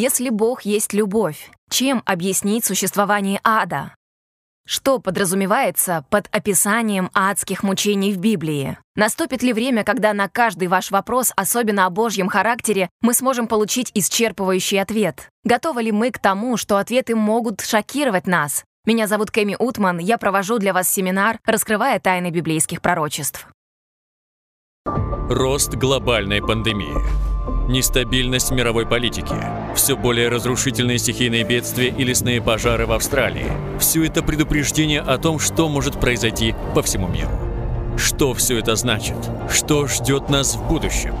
Если Бог есть любовь, чем объяснить существование ада? Что подразумевается под описанием адских мучений в Библии? Наступит ли время, когда на каждый ваш вопрос, особенно о Божьем характере, мы сможем получить исчерпывающий ответ? Готовы ли мы к тому, что ответы могут шокировать нас? Меня зовут Кэми Утман, я провожу для вас семинар, раскрывая тайны библейских пророчеств. Рост глобальной пандемии. Нестабильность мировой политики. Все более разрушительные стихийные бедствия и лесные пожары в Австралии. Все это предупреждение о том, что может произойти по всему миру. Что все это значит? Что ждет нас в будущем?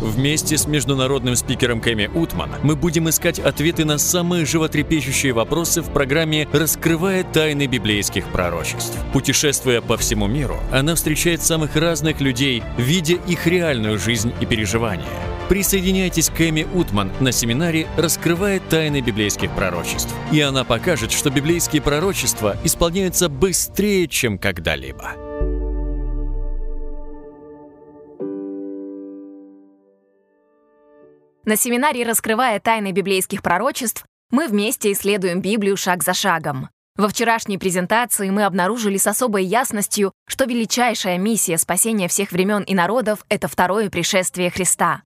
Вместе с международным спикером Кэми Утман мы будем искать ответы на самые животрепещущие вопросы в программе «Раскрывая тайны библейских пророчеств». Путешествуя по всему миру, она встречает самых разных людей, видя их реальную жизнь и переживания. Присоединяйтесь к Эми Утман на семинаре «Раскрывая тайны библейских пророчеств». И она покажет, что библейские пророчества исполняются быстрее, чем когда-либо. На семинаре «Раскрывая тайны библейских пророчеств» мы вместе исследуем Библию шаг за шагом. Во вчерашней презентации мы обнаружили с особой ясностью, что величайшая миссия спасения всех времен и народов — это второе пришествие Христа.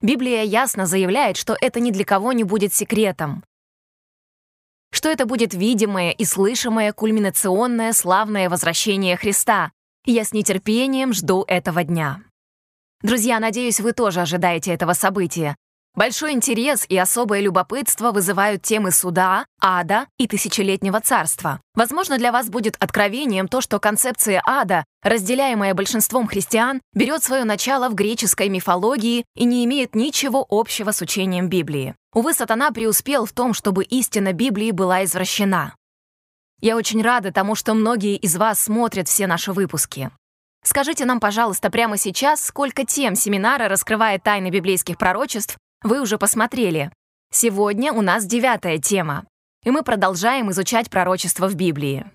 Библия ясно заявляет, что это ни для кого не будет секретом, что это будет видимое и слышимое кульминационное славное возвращение Христа. Я с нетерпением жду этого дня. Друзья, надеюсь, вы тоже ожидаете этого события. Большой интерес и особое любопытство вызывают темы суда, ада и тысячелетнего царства. Возможно, для вас будет откровением то, что концепция ада, разделяемая большинством христиан, берет свое начало в греческой мифологии и не имеет ничего общего с учением Библии. Увы, сатана преуспел в том, чтобы истина Библии была извращена. Я очень рада тому, что многие из вас смотрят все наши выпуски. Скажите нам, пожалуйста, прямо сейчас, сколько тем семинара «Раскрывая тайны библейских пророчеств» вы уже посмотрели. Сегодня у нас девятая тема, и мы продолжаем изучать пророчество в Библии.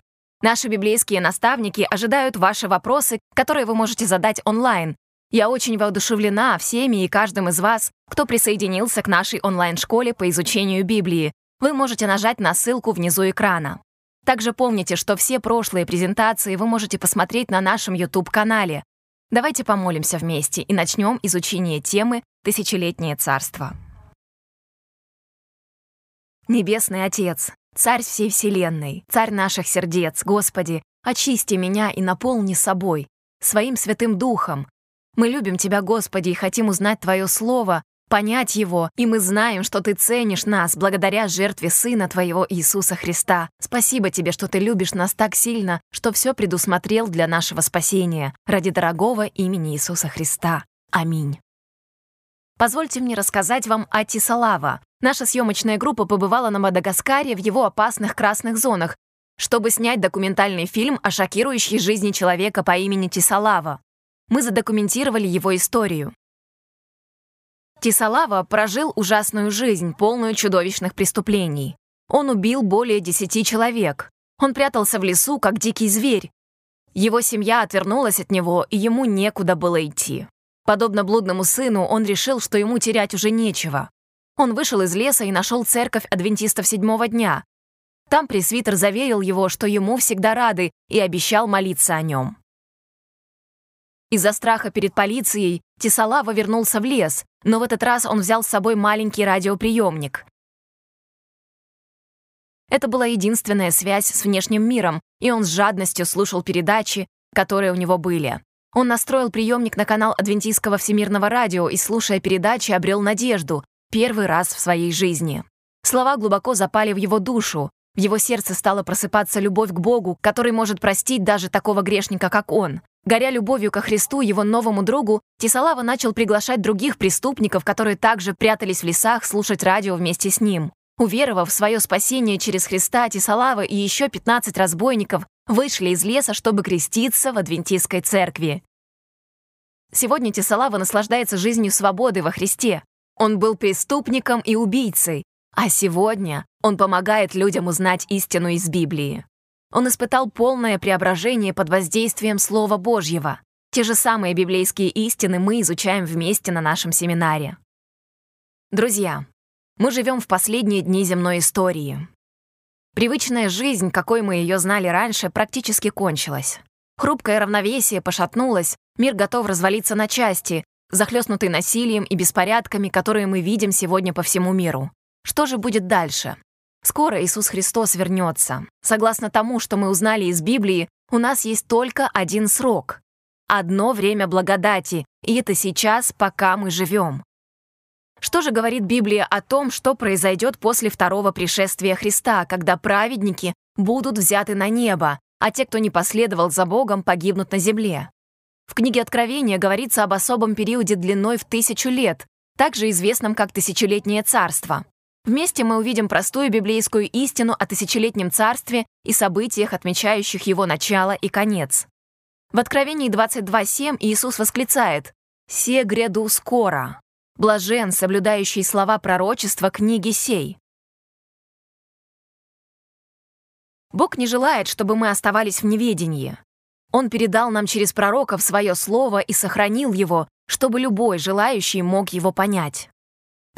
Наши библейские наставники ожидают ваши вопросы, которые вы можете задать онлайн. Я очень воодушевлена всеми и каждым из вас, кто присоединился к нашей онлайн-школе по изучению Библии. Вы можете нажать на ссылку внизу экрана. Также помните, что все прошлые презентации вы можете посмотреть на нашем YouTube-канале. Давайте помолимся вместе и начнем изучение темы «Тысячелетнее царство». Небесный Отец, Царь всей Вселенной, Царь наших сердец, Господи, очисти меня и наполни собой, своим Святым Духом. Мы любим Тебя, Господи, и хотим узнать Твое Слово, понять его, и мы знаем, что ты ценишь нас благодаря жертве Сына Твоего Иисуса Христа. Спасибо Тебе, что ты любишь нас так сильно, что все предусмотрел для нашего спасения ради дорогого имени Иисуса Христа. Аминь. Позвольте мне рассказать вам о Тисалава. Наша съемочная группа побывала на Мадагаскаре в его опасных красных зонах, чтобы снять документальный фильм о шокирующей жизни человека по имени Тисалава. Мы задокументировали его историю. Тисалава прожил ужасную жизнь, полную чудовищных преступлений. Он убил более десяти человек. Он прятался в лесу, как дикий зверь. Его семья отвернулась от него, и ему некуда было идти. Подобно блудному сыну, он решил, что ему терять уже нечего. Он вышел из леса и нашел церковь адвентистов седьмого дня. Там пресвитер заверил его, что ему всегда рады, и обещал молиться о нем. Из-за страха перед полицией Тисалава вернулся в лес, но в этот раз он взял с собой маленький радиоприемник. Это была единственная связь с внешним миром, и он с жадностью слушал передачи, которые у него были. Он настроил приемник на канал Адвентистского всемирного радио и, слушая передачи, обрел надежду, первый раз в своей жизни. Слова глубоко запали в его душу, в его сердце стала просыпаться любовь к Богу, который может простить даже такого грешника, как он. Горя любовью ко Христу, его новому другу, Тисалава начал приглашать других преступников, которые также прятались в лесах, слушать радио вместе с ним. Уверовав в свое спасение через Христа, Тисалава и еще 15 разбойников вышли из леса, чтобы креститься в Адвентистской церкви. Сегодня Тисалава наслаждается жизнью свободы во Христе. Он был преступником и убийцей, а сегодня он помогает людям узнать истину из Библии. Он испытал полное преображение под воздействием Слова Божьего. Те же самые библейские истины мы изучаем вместе на нашем семинаре. Друзья, мы живем в последние дни земной истории. Привычная жизнь, какой мы ее знали раньше, практически кончилась. Хрупкое равновесие пошатнулось, мир готов развалиться на части, захлестнутый насилием и беспорядками, которые мы видим сегодня по всему миру. Что же будет дальше? Скоро Иисус Христос вернется. Согласно тому, что мы узнали из Библии, у нас есть только один срок. Одно время благодати, и это сейчас, пока мы живем. Что же говорит Библия о том, что произойдет после второго пришествия Христа, когда праведники будут взяты на небо, а те, кто не последовал за Богом, погибнут на земле? В книге Откровения говорится об особом периоде длиной в тысячу лет, также известном как Тысячелетнее царство. Вместе мы увидим простую библейскую истину о тысячелетнем царстве и событиях, отмечающих его начало и конец. В Откровении 22.7 Иисус восклицает «Се гряду скоро». Блажен, соблюдающий слова пророчества книги сей. Бог не желает, чтобы мы оставались в неведении. Он передал нам через пророков свое слово и сохранил его, чтобы любой желающий мог его понять.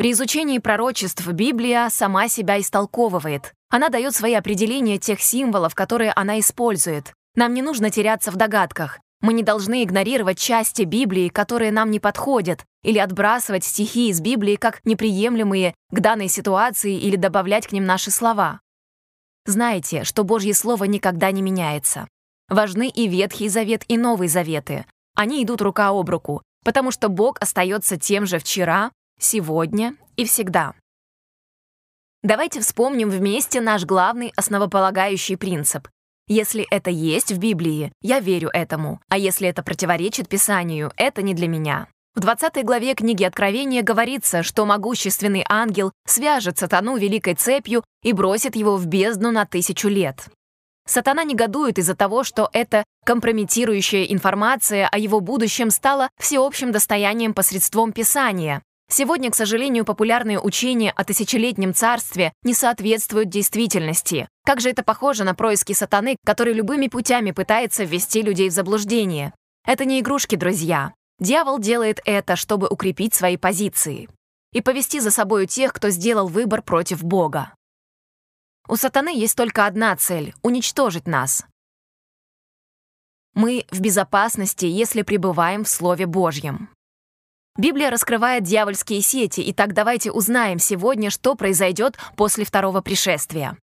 При изучении пророчеств Библия сама себя истолковывает. Она дает свои определения тех символов, которые она использует. Нам не нужно теряться в догадках. Мы не должны игнорировать части Библии, которые нам не подходят, или отбрасывать стихи из Библии как неприемлемые к данной ситуации или добавлять к ним наши слова. Знайте, что Божье Слово никогда не меняется. Важны и Ветхий Завет, и Новый Заветы. Они идут рука об руку, потому что Бог остается тем же вчера, сегодня и всегда. Давайте вспомним вместе наш главный основополагающий принцип. Если это есть в Библии, я верю этому, а если это противоречит Писанию, это не для меня. В 20 главе книги Откровения говорится, что могущественный ангел свяжет сатану великой цепью и бросит его в бездну на тысячу лет. Сатана негодует из-за того, что эта компрометирующая информация о его будущем стала всеобщим достоянием посредством Писания. Сегодня, к сожалению, популярные учения о тысячелетнем царстве не соответствуют действительности. Как же это похоже на происки сатаны, который любыми путями пытается ввести людей в заблуждение. Это не игрушки, друзья. Дьявол делает это, чтобы укрепить свои позиции и повести за собою тех, кто сделал выбор против Бога. У сатаны есть только одна цель — уничтожить нас. Мы в безопасности, если пребываем в Слове Божьем. Библия раскрывает дьявольские сети, и так давайте узнаем сегодня, что произойдет после второго пришествия.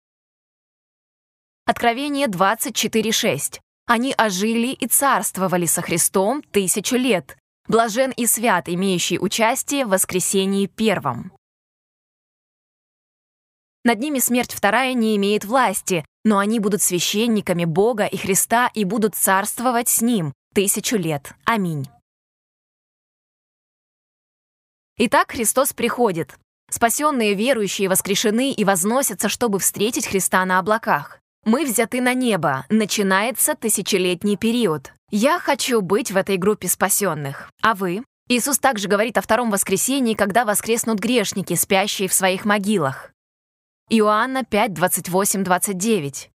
Откровение 24.6. Они ожили и царствовали со Христом тысячу лет. Блажен и свят, имеющий участие в воскресении первом. Над ними смерть вторая не имеет власти, но они будут священниками Бога и Христа и будут царствовать с Ним тысячу лет. Аминь. Итак, Христос приходит. Спасенные верующие воскрешены и возносятся, чтобы встретить Христа на облаках. Мы взяты на небо, начинается тысячелетний период. Я хочу быть в этой группе спасенных. А вы? Иисус также говорит о втором воскресении, когда воскреснут грешники, спящие в своих могилах. Иоанна 5, 28, 29.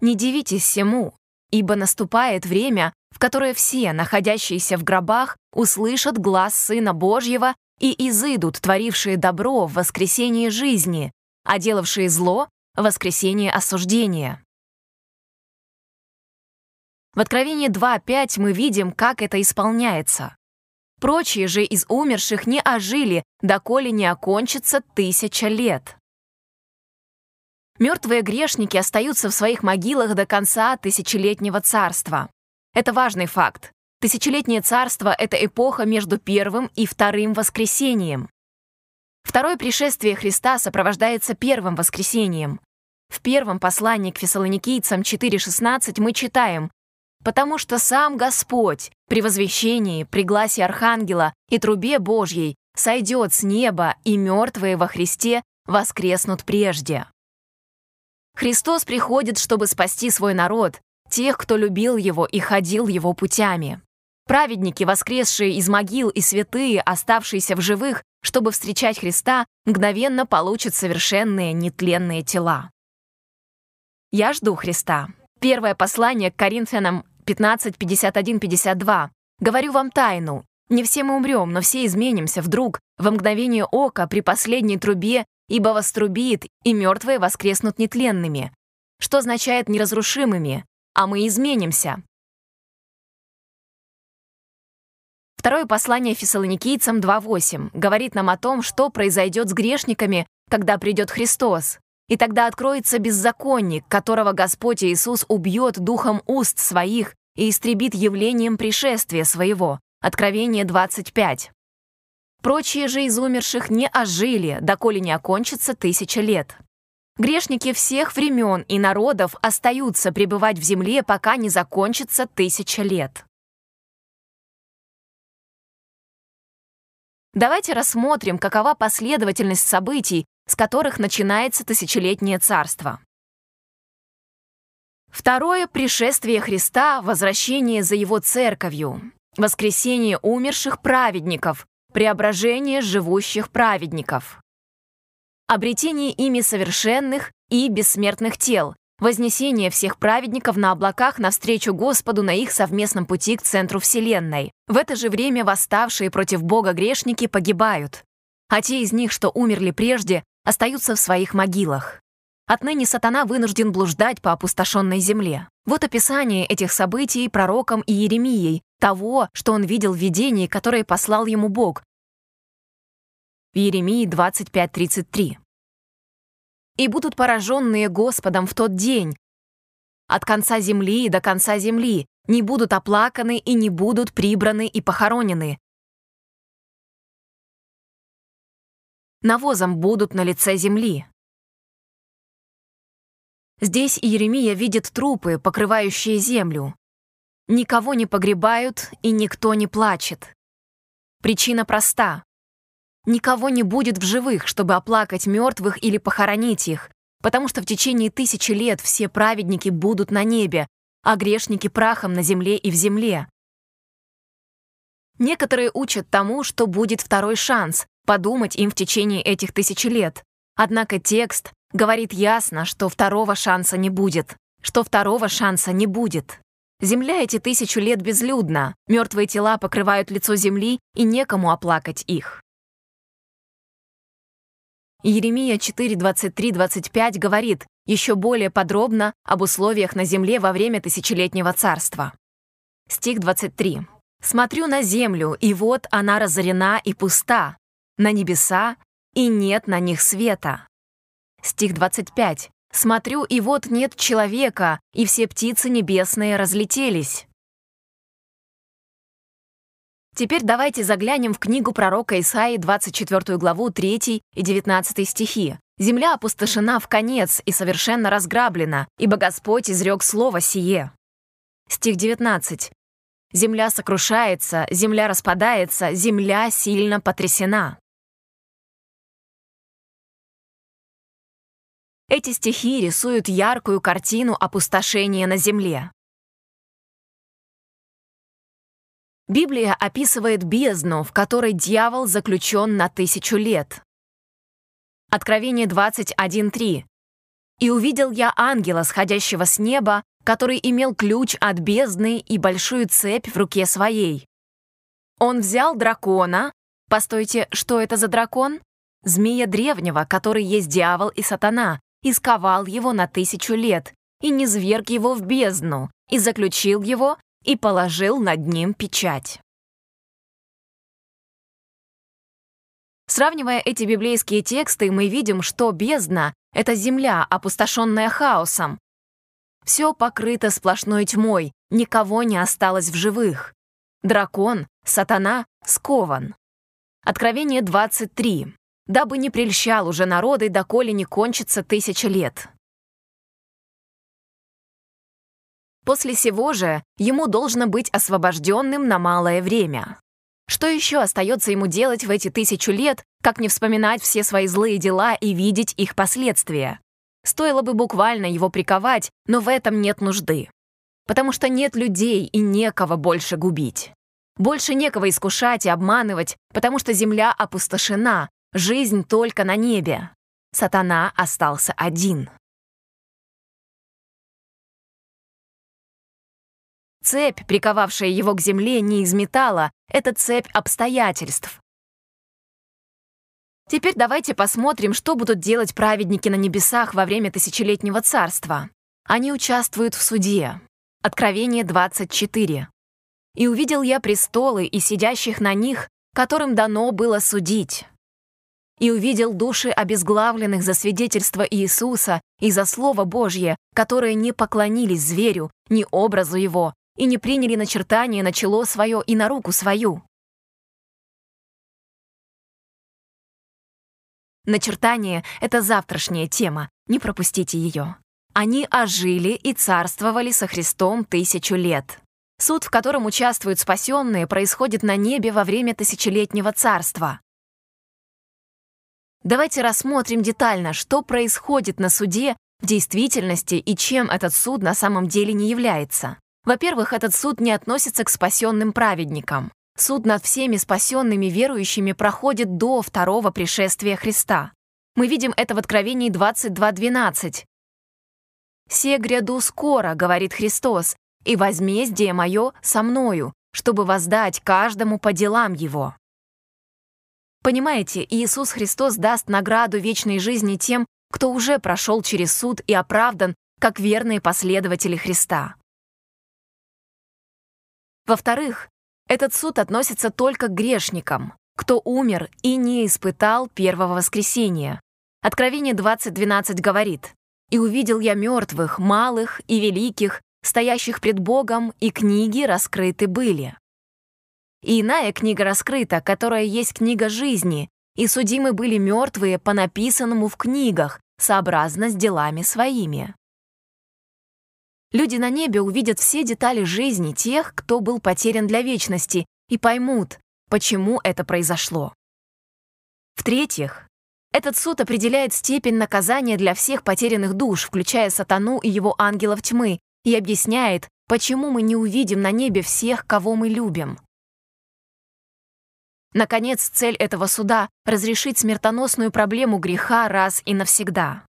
«Не дивитесь всему, ибо наступает время, в которое все, находящиеся в гробах, услышат глаз Сына Божьего и изыдут, творившие добро в воскресении жизни, а делавшие зло — в воскресении осуждения». В Откровении 2.5 мы видим, как это исполняется. Прочие же из умерших не ожили, доколе не окончится тысяча лет. Мертвые грешники остаются в своих могилах до конца тысячелетнего царства. Это важный факт. Тысячелетнее царство — это эпоха между первым и вторым воскресением. Второе пришествие Христа сопровождается первым воскресением. В первом послании к фессалоникийцам 4.16 мы читаем «Потому что сам Господь при возвещении, при гласе Архангела и трубе Божьей сойдет с неба, и мертвые во Христе воскреснут прежде». Христос приходит, чтобы спасти свой народ, тех, кто любил его и ходил его путями. Праведники, воскресшие из могил, и святые, оставшиеся в живых, чтобы встречать Христа, мгновенно получат совершенные нетленные тела. Я жду Христа. Первое послание к Коринфянам 15, 51, 52. Говорю вам тайну. Не все мы умрем, но все изменимся вдруг, во мгновение ока, при последней трубе, ибо вострубит, и мертвые воскреснут нетленными. Что означает неразрушимыми? А мы изменимся. Второе послание фессалоникийцам 2.8 говорит нам о том, что произойдет с грешниками, когда придет Христос. И тогда откроется беззаконник, которого Господь Иисус убьет духом уст своих и истребит явлением пришествия своего. Откровение 25. Прочие же из умерших не ожили, доколе не окончится тысяча лет. Грешники всех времен и народов остаются пребывать в земле, пока не закончится тысяча лет. Давайте рассмотрим, какова последовательность событий, с которых начинается тысячелетнее царство. Второе — пришествие Христа, возвращение за Его церковью, воскресение умерших праведников, преображение живущих праведников, обретение ими совершенных и бессмертных тел, вознесение всех праведников на облаках навстречу Господу на их совместном пути к центру Вселенной. В это же время восставшие против Бога грешники погибают, а те из них, что умерли прежде, остаются в своих могилах. Отныне сатана вынужден блуждать по опустошенной земле. Вот описание этих событий пророком Иеремией, того, что он видел в видении, которое послал ему Бог. Иеремии 25.33. «И будут пораженные Господом в тот день, от конца земли до конца земли, не будут оплаканы и не будут прибраны и похоронены. Навозом будут на лице земли. Здесь Иеремия видит трупы, покрывающие землю. Никого не погребают и никто не плачет. Причина проста. Никого не будет в живых, чтобы оплакать мертвых или похоронить их, потому что в течение тысячи лет все праведники будут на небе, а грешники прахом на земле и в земле. Некоторые учат тому, что будет второй шанс, подумать им в течение этих тысячи лет. Однако текст говорит ясно, что второго шанса не будет. Что второго шанса не будет. Земля эти тысячу лет безлюдна, мертвые тела покрывают лицо земли, и некому оплакать их. Еремия 4, 23, 25 говорит еще более подробно об условиях на земле во время тысячелетнего царства. Стих 23. «Смотрю на землю, и вот она разорена и пуста, на небеса, и нет на них света. Стих 25. «Смотрю, и вот нет человека, и все птицы небесные разлетелись». Теперь давайте заглянем в книгу пророка Исаии, 24 главу, 3 и 19 стихи. «Земля опустошена в конец и совершенно разграблена, ибо Господь изрек слово сие». Стих 19. «Земля сокрушается, земля распадается, земля сильно потрясена». Эти стихи рисуют яркую картину опустошения на земле. Библия описывает бездну, в которой дьявол заключен на тысячу лет. Откровение 21.3. «И увидел я ангела, сходящего с неба, который имел ключ от бездны и большую цепь в руке своей. Он взял дракона. Постойте, что это за дракон? Змея древнего, который есть дьявол и сатана, и сковал его на тысячу лет, и низверг его в бездну, и заключил его, и положил над ним печать. Сравнивая эти библейские тексты, мы видим, что бездна — это земля, опустошенная хаосом. Все покрыто сплошной тьмой, никого не осталось в живых. Дракон, сатана, скован. Откровение 23 дабы не прельщал уже народы, доколе не кончится тысяча лет. После сего же ему должно быть освобожденным на малое время. Что еще остается ему делать в эти тысячу лет, как не вспоминать все свои злые дела и видеть их последствия? Стоило бы буквально его приковать, но в этом нет нужды. Потому что нет людей и некого больше губить. Больше некого искушать и обманывать, потому что земля опустошена, Жизнь только на небе. Сатана остался один. Цепь, приковавшая его к земле, не из металла, это цепь обстоятельств. Теперь давайте посмотрим, что будут делать праведники на небесах во время тысячелетнего царства. Они участвуют в суде. Откровение 24. «И увидел я престолы и сидящих на них, которым дано было судить. И увидел души обезглавленных за свидетельство Иисуса и за Слово Божье, которые не поклонились зверю, ни образу его, и не приняли начертание на чело свое и на руку свою. Начертание — это завтрашняя тема, не пропустите ее. Они ожили и царствовали со Христом тысячу лет. Суд, в котором участвуют спасенные, происходит на небе во время тысячелетнего царства. Давайте рассмотрим детально, что происходит на суде в действительности и чем этот суд на самом деле не является. Во-первых, этот суд не относится к спасенным праведникам. Суд над всеми спасенными верующими проходит до второго пришествия Христа. Мы видим это в Откровении 22.12. «Се гряду скоро, — говорит Христос, — и возмездие мое со мною, чтобы воздать каждому по делам его». Понимаете, Иисус Христос даст награду вечной жизни тем, кто уже прошел через суд и оправдан, как верные последователи Христа. Во-вторых, этот суд относится только к грешникам, кто умер и не испытал первого воскресения. Откровение 20.12 говорит, «И увидел я мертвых, малых и великих, стоящих пред Богом, и книги раскрыты были». И иная книга раскрыта, которая есть книга жизни, и судимы были мертвые по написанному в книгах, сообразно с делами своими. Люди на небе увидят все детали жизни тех, кто был потерян для вечности, и поймут, почему это произошло. В-третьих, этот суд определяет степень наказания для всех потерянных душ, включая сатану и его ангелов тьмы, и объясняет, почему мы не увидим на небе всех, кого мы любим. Наконец, цель этого суда — разрешить смертоносную проблему греха раз и навсегда.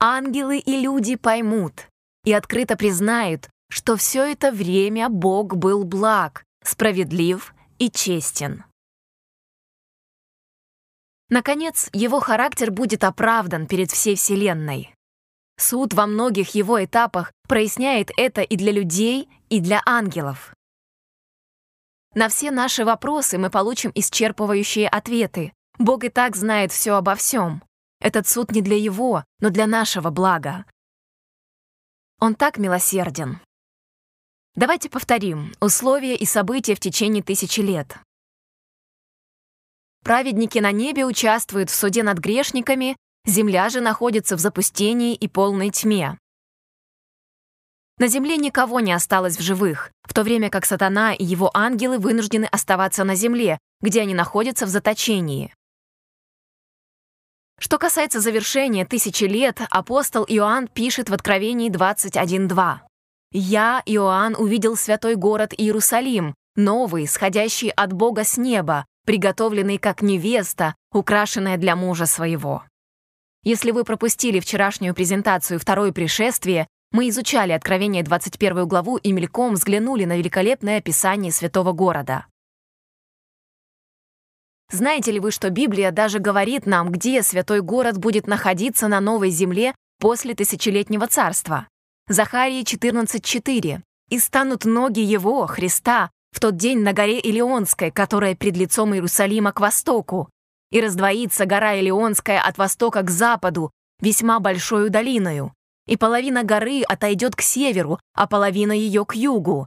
Ангелы и люди поймут и открыто признают, что все это время Бог был благ, справедлив и честен. Наконец, его характер будет оправдан перед всей Вселенной. Суд во многих его этапах проясняет это и для людей, и для ангелов. На все наши вопросы мы получим исчерпывающие ответы. Бог и так знает все обо всем. Этот суд не для его, но для нашего блага. Он так милосерден. Давайте повторим условия и события в течение тысячи лет. Праведники на небе участвуют в суде над грешниками, земля же находится в запустении и полной тьме. На земле никого не осталось в живых, в то время как сатана и его ангелы вынуждены оставаться на земле, где они находятся в заточении. Что касается завершения тысячи лет, апостол Иоанн пишет в Откровении 21.2. «Я, Иоанн, увидел святой город Иерусалим, новый, сходящий от Бога с неба, приготовленный как невеста, украшенная для мужа своего». Если вы пропустили вчерашнюю презентацию «Второе пришествие», мы изучали Откровение 21 главу и мельком взглянули на великолепное описание святого города. Знаете ли вы, что Библия даже говорит нам, где святой город будет находиться на новой земле после тысячелетнего царства? Захарии 14.4. «И станут ноги его, Христа, в тот день на горе Илионской, которая пред лицом Иерусалима к востоку, и раздвоится гора Илионская от востока к западу, весьма большою долиною, и половина горы отойдет к северу, а половина ее к югу,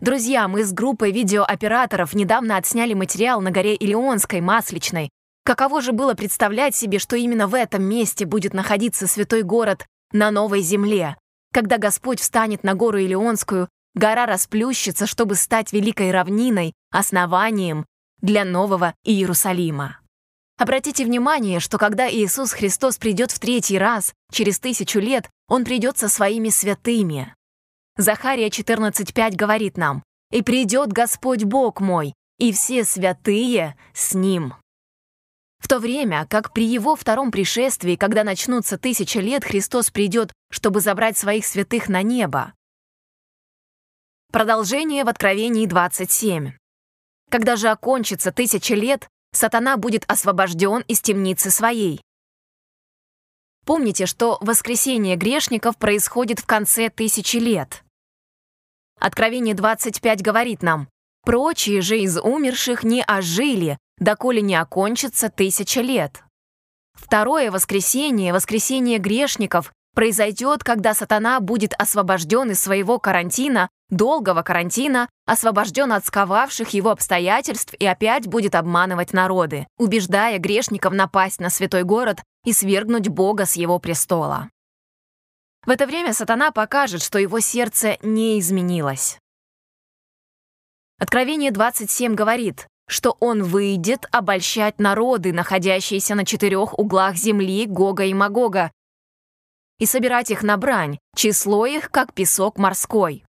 Друзья, мы с группой видеооператоров недавно отсняли материал на горе Илионской, Масличной. Каково же было представлять себе, что именно в этом месте будет находиться святой город на новой земле? Когда Господь встанет на гору Илионскую, гора расплющится, чтобы стать великой равниной, основанием для нового Иерусалима. Обратите внимание, что когда Иисус Христос придет в третий раз, через тысячу лет, Он придет со своими святыми. Захария 14.5 говорит нам, «И придет Господь Бог мой, и все святые с Ним». В то время, как при его втором пришествии, когда начнутся тысячи лет, Христос придет, чтобы забрать своих святых на небо. Продолжение в Откровении 27. Когда же окончится тысяча лет, сатана будет освобожден из темницы своей. Помните, что воскресение грешников происходит в конце тысячи лет. Откровение 25 говорит нам, «Прочие же из умерших не ожили, доколе не окончится тысяча лет». Второе воскресение, воскресение грешников, произойдет, когда сатана будет освобожден из своего карантина, долгого карантина, освобожден от сковавших его обстоятельств и опять будет обманывать народы, убеждая грешников напасть на святой город и свергнуть Бога с его престола. В это время сатана покажет, что его сердце не изменилось. Откровение 27 говорит, что он выйдет обольщать народы, находящиеся на четырех углах земли Гога и Магога, и собирать их на брань, число их, как песок морской.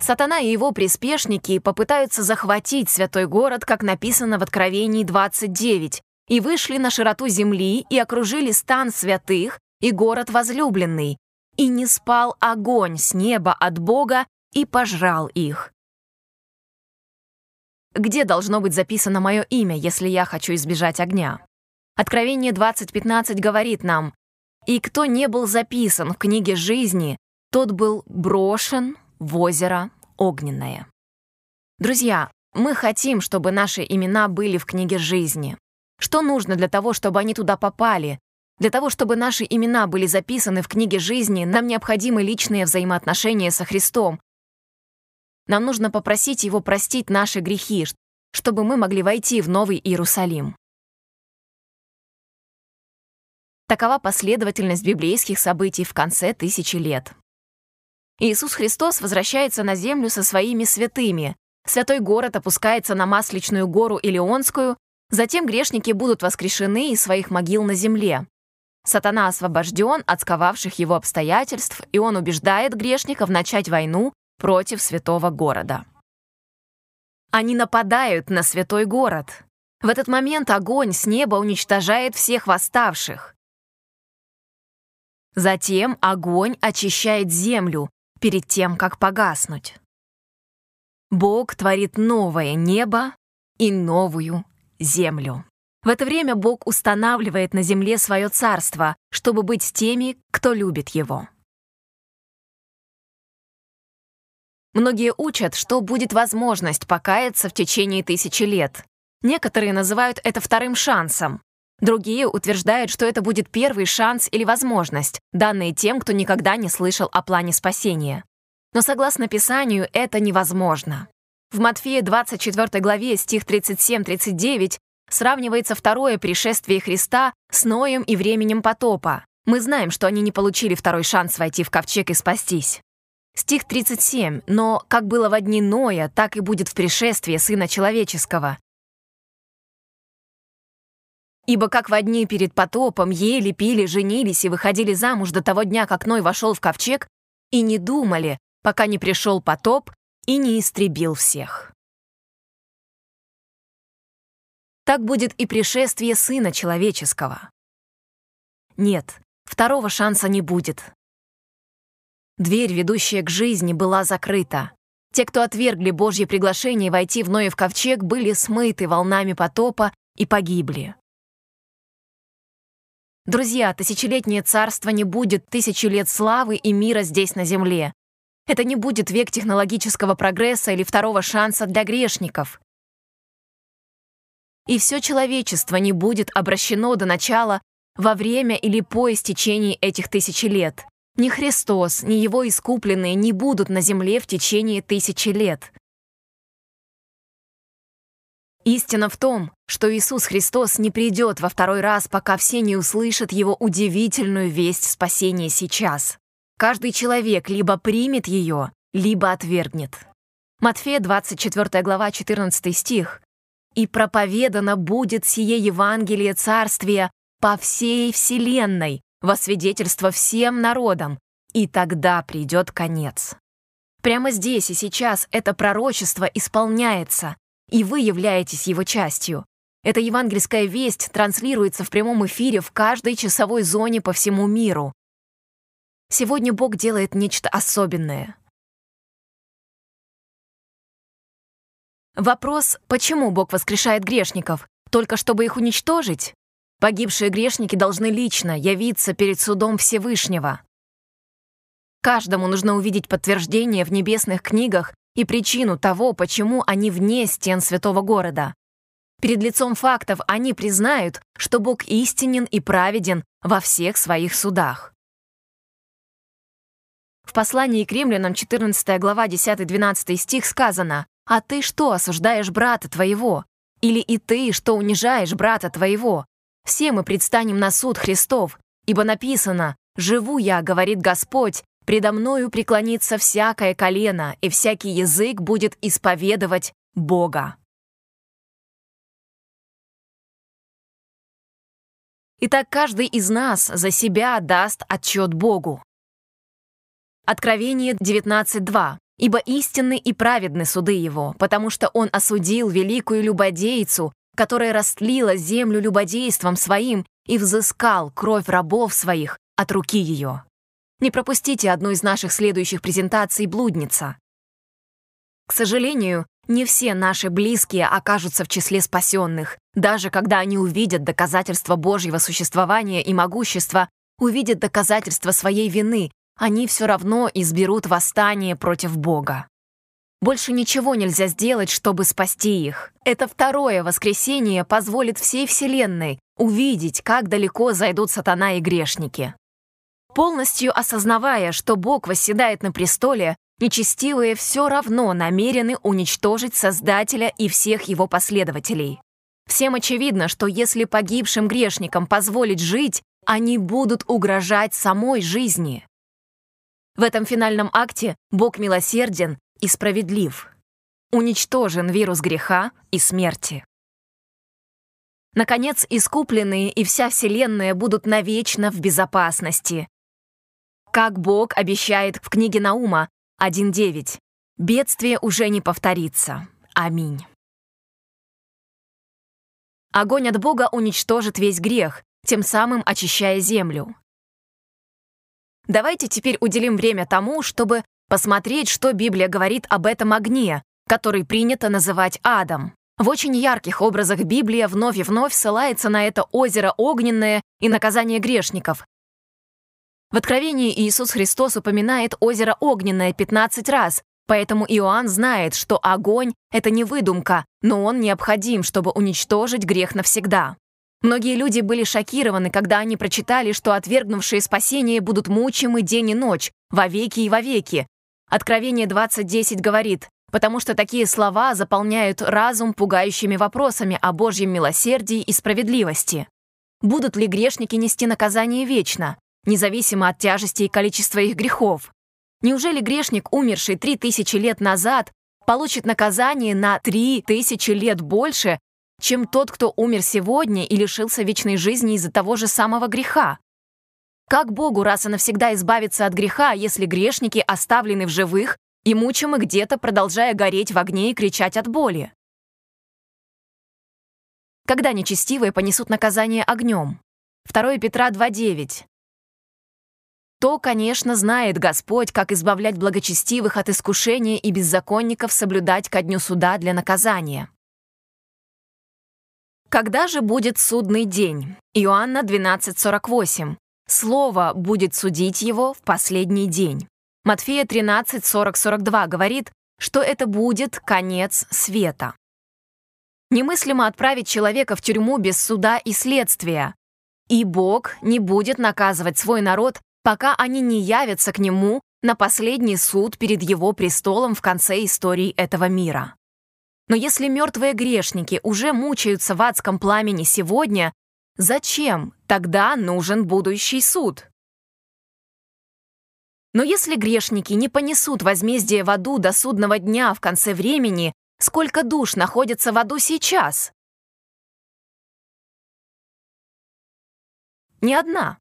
Сатана и его приспешники попытаются захватить святой город, как написано в Откровении 29, и вышли на широту земли и окружили стан святых и город возлюбленный, и не спал огонь с неба от Бога и пожрал их. Где должно быть записано мое имя, если я хочу избежать огня? Откровение 20.15 говорит нам, «И кто не был записан в книге жизни, тот был брошен в озеро огненное». Друзья, мы хотим, чтобы наши имена были в книге жизни. Что нужно для того, чтобы они туда попали? Для того, чтобы наши имена были записаны в книге жизни, нам необходимы личные взаимоотношения со Христом. Нам нужно попросить Его простить наши грехи, чтобы мы могли войти в Новый Иерусалим. Такова последовательность библейских событий в конце тысячи лет. Иисус Христос возвращается на землю со своими святыми. Святой город опускается на Масличную гору Илионскую, затем грешники будут воскрешены из своих могил на земле. Сатана освобожден от сковавших его обстоятельств, и он убеждает грешников начать войну против святого города. Они нападают на святой город. В этот момент огонь с неба уничтожает всех восставших. Затем огонь очищает землю перед тем, как погаснуть. Бог творит новое небо и новую землю. В это время Бог устанавливает на земле свое царство, чтобы быть с теми, кто любит его. Многие учат, что будет возможность покаяться в течение тысячи лет. Некоторые называют это вторым шансом. Другие утверждают, что это будет первый шанс или возможность, данные тем, кто никогда не слышал о плане спасения. Но согласно Писанию, это невозможно. В Матфея 24 главе стих 37-39 сравнивается второе пришествие Христа с Ноем и временем потопа. Мы знаем, что они не получили второй шанс войти в ковчег и спастись. Стих 37. «Но как было в дни Ноя, так и будет в пришествии Сына Человеческого. Ибо как в дни перед потопом ели, пили, женились и выходили замуж до того дня, как Ной вошел в ковчег, и не думали, пока не пришел потоп и не истребил всех. Так будет и пришествие Сына Человеческого. Нет, второго шанса не будет. Дверь, ведущая к жизни, была закрыта. Те, кто отвергли Божье приглашение войти в Ноев ковчег, были смыты волнами потопа и погибли. Друзья, тысячелетнее царство не будет тысячу лет славы и мира здесь на земле. Это не будет век технологического прогресса или второго шанса для грешников. И все человечество не будет обращено до начала во время или по истечении этих тысячи лет. Ни Христос, ни Его искупленные не будут на земле в течение тысячи лет. Истина в том, что Иисус Христос не придет во второй раз, пока все не услышат Его удивительную весть спасения сейчас. Каждый человек либо примет ее, либо отвергнет. Матфея 24 глава 14 стих. «И проповедано будет сие Евангелие Царствия по всей вселенной, во свидетельство всем народам, и тогда придет конец». Прямо здесь и сейчас это пророчество исполняется, и вы являетесь его частью. Эта евангельская весть транслируется в прямом эфире в каждой часовой зоне по всему миру. Сегодня Бог делает нечто особенное. Вопрос, почему Бог воскрешает грешников? Только чтобы их уничтожить? Погибшие грешники должны лично явиться перед судом Всевышнего. Каждому нужно увидеть подтверждение в небесных книгах и причину того, почему они вне стен святого города. Перед лицом фактов они признают, что Бог истинен и праведен во всех своих судах. В послании к римлянам 14 глава 10-12 стих сказано «А ты что осуждаешь брата твоего? Или и ты, что унижаешь брата твоего? Все мы предстанем на суд Христов, ибо написано «Живу я, говорит Господь, Предо мною преклонится всякое колено, и всякий язык будет исповедовать Бога. Итак, каждый из нас за себя даст отчет Богу. Откровение 19.2. «Ибо истинны и праведны суды его, потому что он осудил великую любодейцу, которая растлила землю любодейством своим и взыскал кровь рабов своих от руки ее». Не пропустите одну из наших следующих презентаций «Блудница». К сожалению, не все наши близкие окажутся в числе спасенных, даже когда они увидят доказательства Божьего существования и могущества, увидят доказательства своей вины, они все равно изберут восстание против Бога. Больше ничего нельзя сделать, чтобы спасти их. Это второе воскресение позволит всей Вселенной увидеть, как далеко зайдут сатана и грешники. Полностью осознавая, что Бог восседает на престоле, нечестивые все равно намерены уничтожить Создателя и всех его последователей. Всем очевидно, что если погибшим грешникам позволить жить, они будут угрожать самой жизни. В этом финальном акте Бог милосерден и справедлив. Уничтожен вирус греха и смерти. Наконец, искупленные и вся Вселенная будут навечно в безопасности, как Бог обещает в книге Наума 1.9. Бедствие уже не повторится. Аминь. Огонь от Бога уничтожит весь грех, тем самым очищая землю. Давайте теперь уделим время тому, чтобы посмотреть, что Библия говорит об этом огне, который принято называть адом. В очень ярких образах Библия вновь и вновь ссылается на это озеро огненное и наказание грешников, в Откровении Иисус Христос упоминает озеро Огненное 15 раз, поэтому Иоанн знает, что огонь — это не выдумка, но он необходим, чтобы уничтожить грех навсегда. Многие люди были шокированы, когда они прочитали, что отвергнувшие спасение будут мучимы день и ночь, вовеки и вовеки. Откровение 20.10 говорит, потому что такие слова заполняют разум пугающими вопросами о Божьем милосердии и справедливости. Будут ли грешники нести наказание вечно? независимо от тяжести и количества их грехов. Неужели грешник, умерший три тысячи лет назад, получит наказание на три тысячи лет больше, чем тот, кто умер сегодня и лишился вечной жизни из-за того же самого греха? Как Богу раз и навсегда избавиться от греха, если грешники оставлены в живых и мучимы где-то, продолжая гореть в огне и кричать от боли? Когда нечестивые понесут наказание огнем? 2 Петра 2.9 то, конечно, знает Господь, как избавлять благочестивых от искушения и беззаконников соблюдать ко дню суда для наказания. Когда же будет судный день? Иоанна 12:48. Слово будет судить его в последний день. Матфея 13:40-42 говорит, что это будет конец света. Немыслимо отправить человека в тюрьму без суда и следствия. И Бог не будет наказывать свой народ пока они не явятся к нему на последний суд перед его престолом в конце истории этого мира. Но если мертвые грешники уже мучаются в адском пламени сегодня, зачем тогда нужен будущий суд? Но если грешники не понесут возмездие в аду до судного дня в конце времени, сколько душ находится в аду сейчас? Ни одна.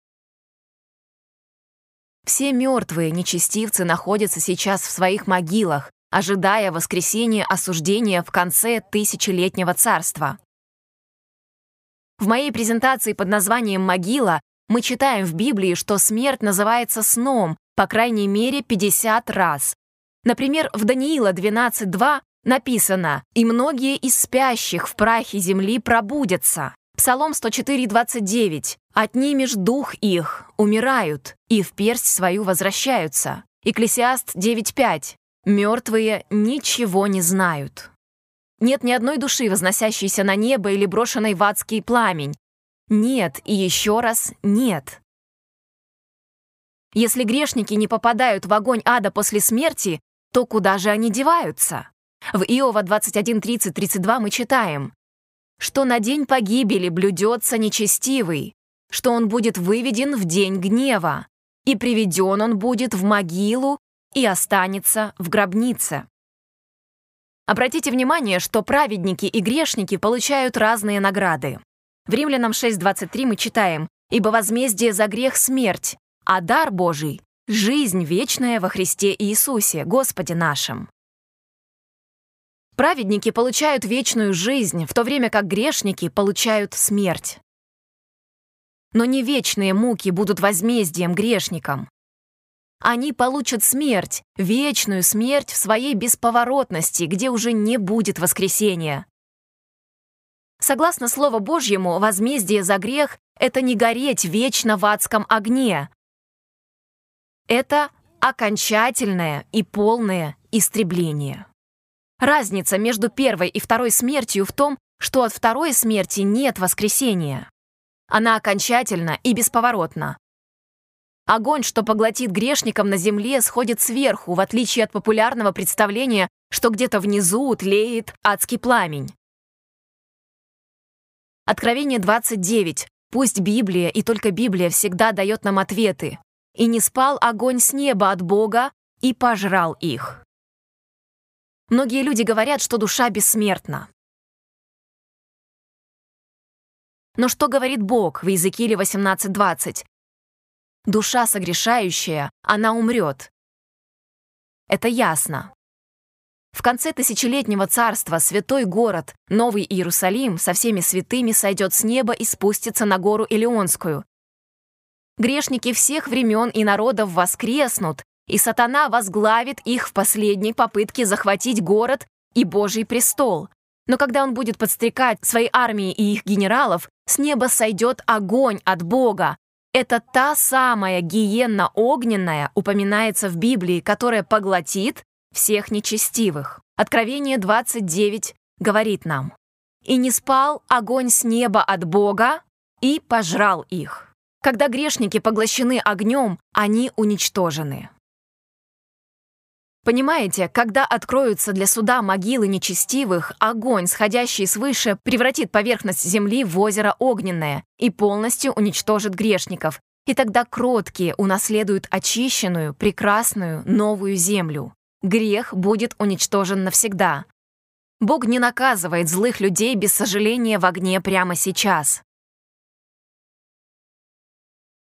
Все мертвые нечестивцы находятся сейчас в своих могилах, ожидая воскресения осуждения в конце тысячелетнего царства. В моей презентации под названием «Могила» мы читаем в Библии, что смерть называется сном, по крайней мере, 50 раз. Например, в Даниила 12.2 написано «И многие из спящих в прахе земли пробудятся». Псалом 104.29 «Отнимешь дух их, умирают, и в персть свою возвращаются». Экклесиаст 9.5 «Мертвые ничего не знают». Нет ни одной души, возносящейся на небо или брошенной в адский пламень. Нет и еще раз нет. Если грешники не попадают в огонь ада после смерти, то куда же они деваются? В Иова 21.30-32 мы читаем, что на день погибели блюдется нечестивый, что он будет выведен в день гнева, и приведен он будет в могилу и останется в гробнице. Обратите внимание, что праведники и грешники получают разные награды. В Римлянам 6.23 мы читаем «Ибо возмездие за грех — смерть, а дар Божий — жизнь вечная во Христе Иисусе, Господе нашим». Праведники получают вечную жизнь, в то время как грешники получают смерть. Но не вечные муки будут возмездием грешникам. Они получат смерть, вечную смерть в своей бесповоротности, где уже не будет воскресения. Согласно Слову Божьему, возмездие за грех — это не гореть вечно в адском огне. Это окончательное и полное истребление. Разница между первой и второй смертью в том, что от второй смерти нет воскресения. Она окончательна и бесповоротна. Огонь, что поглотит грешникам на земле, сходит сверху, в отличие от популярного представления, что где-то внизу тлеет адский пламень. Откровение 29. Пусть Библия и только Библия всегда дает нам ответы. «И не спал огонь с неба от Бога, и пожрал их». Многие люди говорят, что душа бессмертна. Но что говорит Бог в Иезекииле 18.20? Душа согрешающая, она умрет. Это ясно. В конце тысячелетнего царства святой город, Новый Иерусалим, со всеми святыми сойдет с неба и спустится на гору Илионскую. Грешники всех времен и народов воскреснут, и сатана возглавит их в последней попытке захватить город и Божий престол. Но когда он будет подстрекать своей армии и их генералов, с неба сойдет огонь от Бога, это та самая гиенна огненная упоминается в Библии, которая поглотит всех нечестивых. Откровение 29 говорит нам, «И не спал огонь с неба от Бога, и пожрал их». Когда грешники поглощены огнем, они уничтожены. Понимаете, когда откроются для суда могилы нечестивых, огонь, сходящий свыше, превратит поверхность земли в озеро огненное и полностью уничтожит грешников. И тогда кроткие унаследуют очищенную, прекрасную, новую землю. Грех будет уничтожен навсегда. Бог не наказывает злых людей без сожаления в огне прямо сейчас.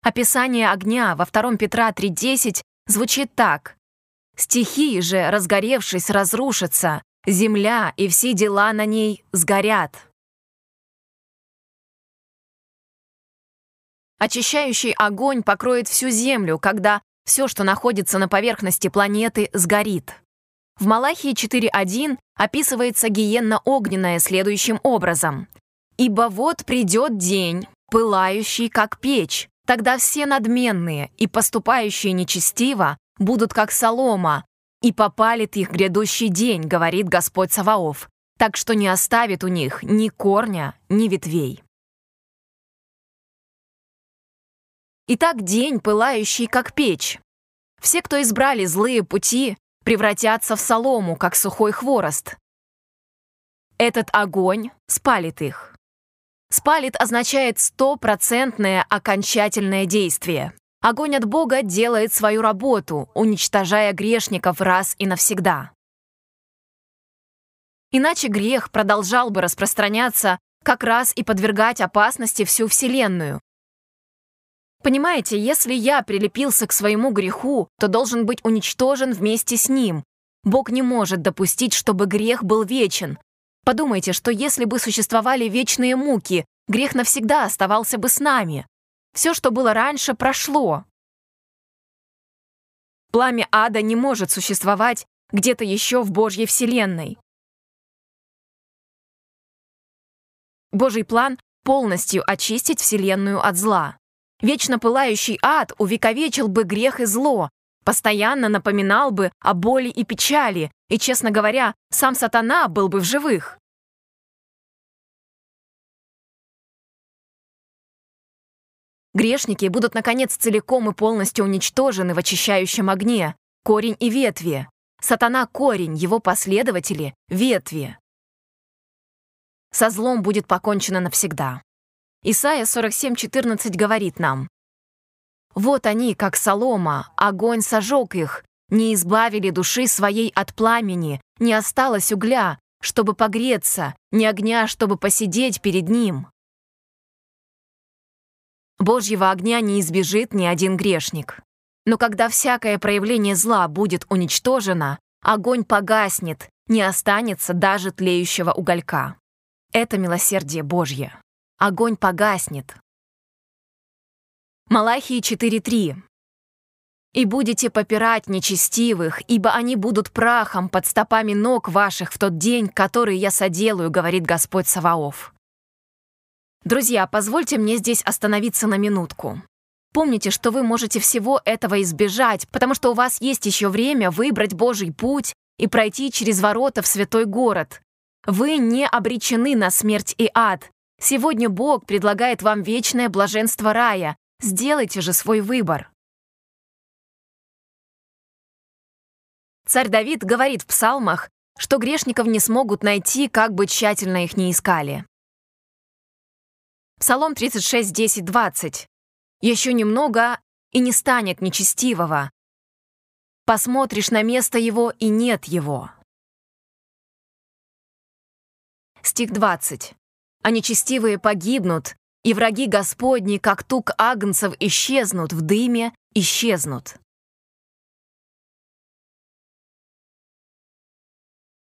Описание огня во 2 Петра 3.10 звучит так. Стихии же, разгоревшись, разрушатся, земля и все дела на ней сгорят. Очищающий огонь покроет всю землю, когда все, что находится на поверхности планеты, сгорит. В Малахии 4.1 описывается гиенна огненная следующим образом. «Ибо вот придет день, пылающий, как печь, тогда все надменные и поступающие нечестиво будут как солома, и попалит их грядущий день, говорит Господь Саваоф, так что не оставит у них ни корня, ни ветвей. Итак, день, пылающий как печь. Все, кто избрали злые пути, превратятся в солому, как сухой хворост. Этот огонь спалит их. Спалит означает стопроцентное окончательное действие. Огонь от Бога делает свою работу, уничтожая грешников раз и навсегда. Иначе грех продолжал бы распространяться как раз и подвергать опасности всю Вселенную. Понимаете, если я прилепился к своему греху, то должен быть уничтожен вместе с ним. Бог не может допустить, чтобы грех был вечен. Подумайте, что если бы существовали вечные муки, грех навсегда оставался бы с нами. Все, что было раньше, прошло. Пламя ада не может существовать где-то еще в Божьей Вселенной. Божий план — полностью очистить Вселенную от зла. Вечно пылающий ад увековечил бы грех и зло, постоянно напоминал бы о боли и печали, и, честно говоря, сам сатана был бы в живых. Грешники будут, наконец, целиком и полностью уничтожены в очищающем огне, корень и ветви. Сатана — корень, его последователи — ветви. Со злом будет покончено навсегда. Исайя 47.14 говорит нам, «Вот они, как солома, огонь сожег их, не избавили души своей от пламени, не осталось угля, чтобы погреться, ни огня, чтобы посидеть перед ним». Божьего огня не избежит ни один грешник. Но когда всякое проявление зла будет уничтожено, огонь погаснет, не останется даже тлеющего уголька. Это милосердие Божье. Огонь погаснет. Малахии 4.3. «И будете попирать нечестивых, ибо они будут прахом под стопами ног ваших в тот день, который я соделаю, говорит Господь Саваоф». Друзья, позвольте мне здесь остановиться на минутку. Помните, что вы можете всего этого избежать, потому что у вас есть еще время выбрать Божий путь и пройти через ворота в святой город, вы не обречены на смерть и ад. Сегодня Бог предлагает вам вечное блаженство рая. Сделайте же свой выбор. Царь Давид говорит в псалмах, что грешников не смогут найти, как бы тщательно их не искали. Псалом 36, 10, 20. «Еще немного, и не станет нечестивого. Посмотришь на место его, и нет его». Стих 20. «А нечестивые погибнут, и враги Господни, как тук агнцев, исчезнут, в дыме исчезнут».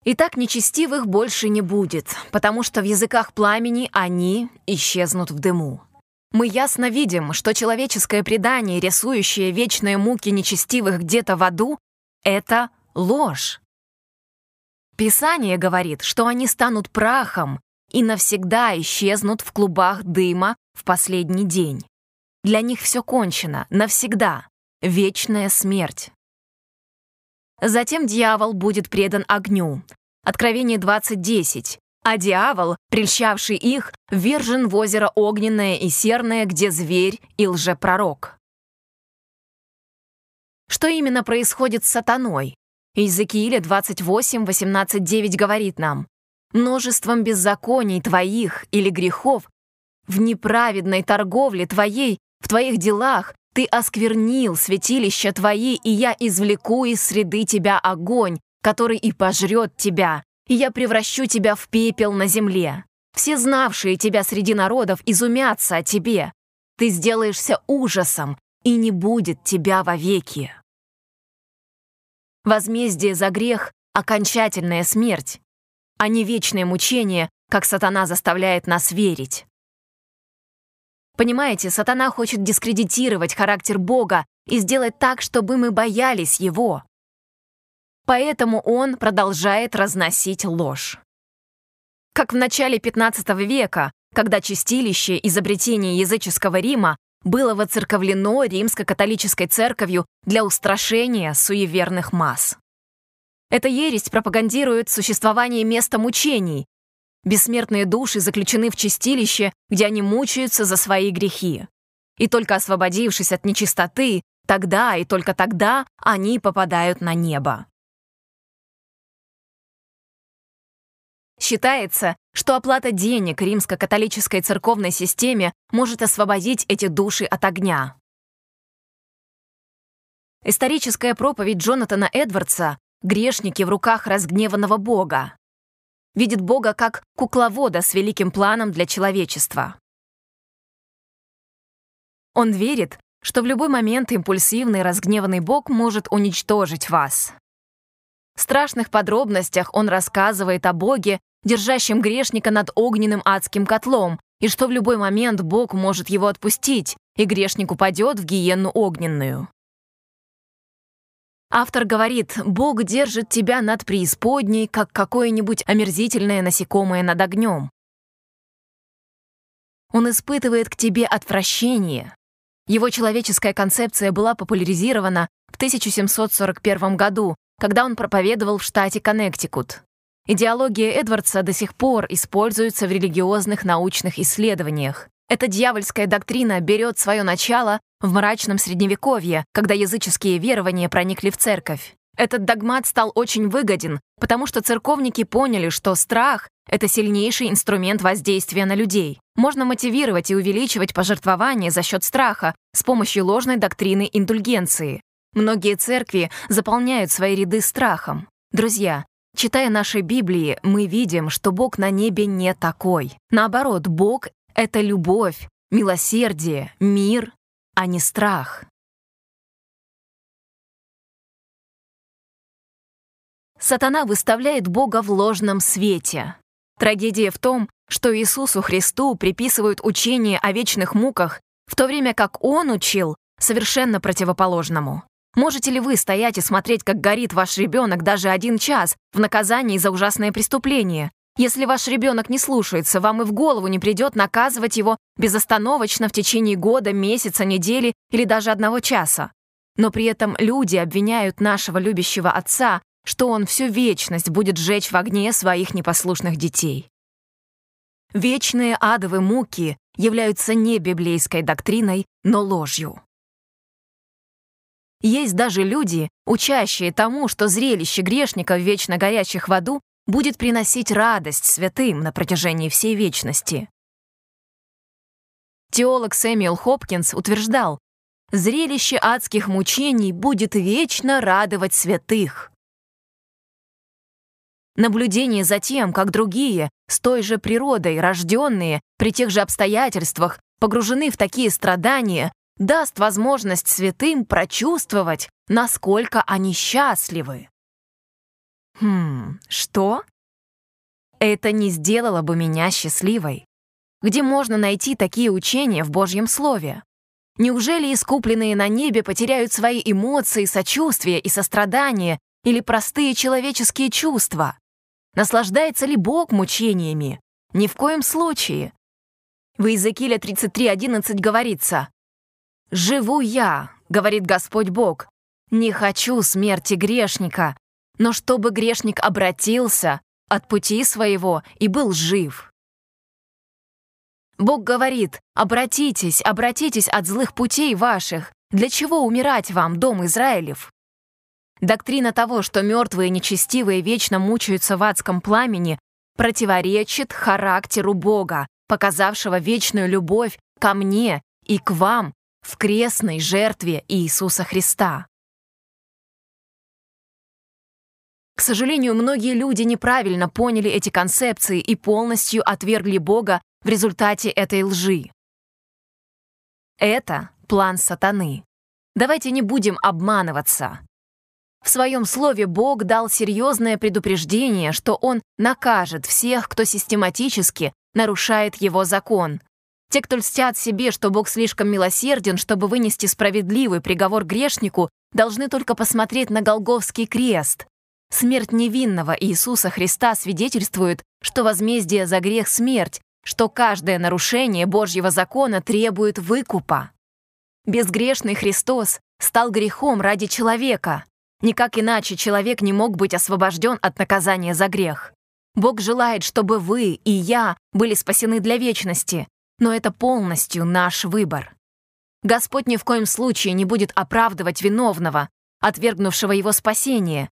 Итак, нечестивых больше не будет, потому что в языках пламени они исчезнут в дыму. Мы ясно видим, что человеческое предание, рисующее вечные муки нечестивых где-то в аду, это ложь. Писание говорит, что они станут прахом и навсегда исчезнут в клубах дыма в последний день. Для них все кончено, навсегда, вечная смерть. Затем дьявол будет предан огню. Откровение 20.10. А дьявол, прельщавший их, вержен в озеро огненное и серное, где зверь и лжепророк. Что именно происходит с сатаной? Иезекииля 28, 18, 9 говорит нам, «Множеством беззаконий твоих или грехов в неправедной торговле твоей, в твоих делах ты осквернил святилища твои, и я извлеку из среды тебя огонь, который и пожрет тебя, и я превращу тебя в пепел на земле. Все знавшие тебя среди народов изумятся о тебе. Ты сделаешься ужасом, и не будет тебя вовеки». Возмездие за грех — окончательная смерть, а не вечное мучение, как сатана заставляет нас верить. Понимаете, сатана хочет дискредитировать характер Бога и сделать так, чтобы мы боялись Его. Поэтому он продолжает разносить ложь. Как в начале 15 века, когда чистилище изобретение языческого Рима было воцерковлено римско-католической церковью для устрашения суеверных масс. Эта ересь пропагандирует существование места мучений. Бессмертные души заключены в чистилище, где они мучаются за свои грехи. И только освободившись от нечистоты, тогда и только тогда они попадают на небо. Считается, что оплата денег римско-католической церковной системе может освободить эти души от огня. Историческая проповедь Джонатана Эдвардса «Грешники в руках разгневанного Бога» видит Бога как кукловода с великим планом для человечества. Он верит, что в любой момент импульсивный разгневанный Бог может уничтожить вас. В страшных подробностях он рассказывает о Боге, держащем грешника над огненным адским котлом, и что в любой момент Бог может его отпустить, и грешник упадет в гиенну огненную. Автор говорит, Бог держит тебя над преисподней, как какое-нибудь омерзительное насекомое над огнем. Он испытывает к тебе отвращение. Его человеческая концепция была популяризирована в 1741 году, когда он проповедовал в штате Коннектикут. Идеология Эдвардса до сих пор используется в религиозных научных исследованиях. Эта дьявольская доктрина берет свое начало в мрачном средневековье, когда языческие верования проникли в церковь. Этот догмат стал очень выгоден, потому что церковники поняли, что страх — это сильнейший инструмент воздействия на людей. Можно мотивировать и увеличивать пожертвования за счет страха с помощью ложной доктрины индульгенции. Многие церкви заполняют свои ряды страхом. Друзья, читая наши Библии, мы видим, что Бог на небе не такой. Наоборот, Бог — это любовь, милосердие, мир, а не страх. Сатана выставляет Бога в ложном свете. Трагедия в том, что Иисусу Христу приписывают учение о вечных муках, в то время как Он учил совершенно противоположному. Можете ли вы стоять и смотреть, как горит ваш ребенок даже один час в наказании за ужасное преступление? Если ваш ребенок не слушается, вам и в голову не придет наказывать его безостановочно в течение года, месяца, недели или даже одного часа. Но при этом люди обвиняют нашего любящего отца, что он всю вечность будет сжечь в огне своих непослушных детей. Вечные адовые муки являются не библейской доктриной, но ложью. Есть даже люди, учащие тому, что зрелище грешника в вечно горячих в аду будет приносить радость святым на протяжении всей вечности. Теолог Сэмюэл Хопкинс утверждал, зрелище адских мучений будет вечно радовать святых. Наблюдение за тем, как другие, с той же природой, рожденные, при тех же обстоятельствах, погружены в такие страдания, даст возможность святым прочувствовать, насколько они счастливы. Хм, что? Это не сделало бы меня счастливой. Где можно найти такие учения в Божьем Слове? Неужели искупленные на небе потеряют свои эмоции, сочувствие и сострадание или простые человеческие чувства? Наслаждается ли Бог мучениями? Ни в коем случае. В Иезекииле 33.11 говорится «Живу я, — говорит Господь Бог, — не хочу смерти грешника, но чтобы грешник обратился от пути своего и был жив». Бог говорит, «Обратитесь, обратитесь от злых путей ваших. Для чего умирать вам, дом Израилев?» Доктрина того, что мертвые нечестивые вечно мучаются в адском пламени, противоречит характеру Бога, показавшего вечную любовь ко мне и к вам в крестной жертве Иисуса Христа. К сожалению, многие люди неправильно поняли эти концепции и полностью отвергли Бога в результате этой лжи. Это план сатаны. Давайте не будем обманываться. В своем слове Бог дал серьезное предупреждение, что Он накажет всех, кто систематически нарушает Его закон, те, кто льстят себе, что Бог слишком милосерден, чтобы вынести справедливый приговор грешнику, должны только посмотреть на Голговский крест. Смерть невинного Иисуса Христа свидетельствует, что возмездие за грех — смерть, что каждое нарушение Божьего закона требует выкупа. Безгрешный Христос стал грехом ради человека. Никак иначе человек не мог быть освобожден от наказания за грех. Бог желает, чтобы вы и я были спасены для вечности, но это полностью наш выбор. Господь ни в коем случае не будет оправдывать виновного, отвергнувшего его спасение.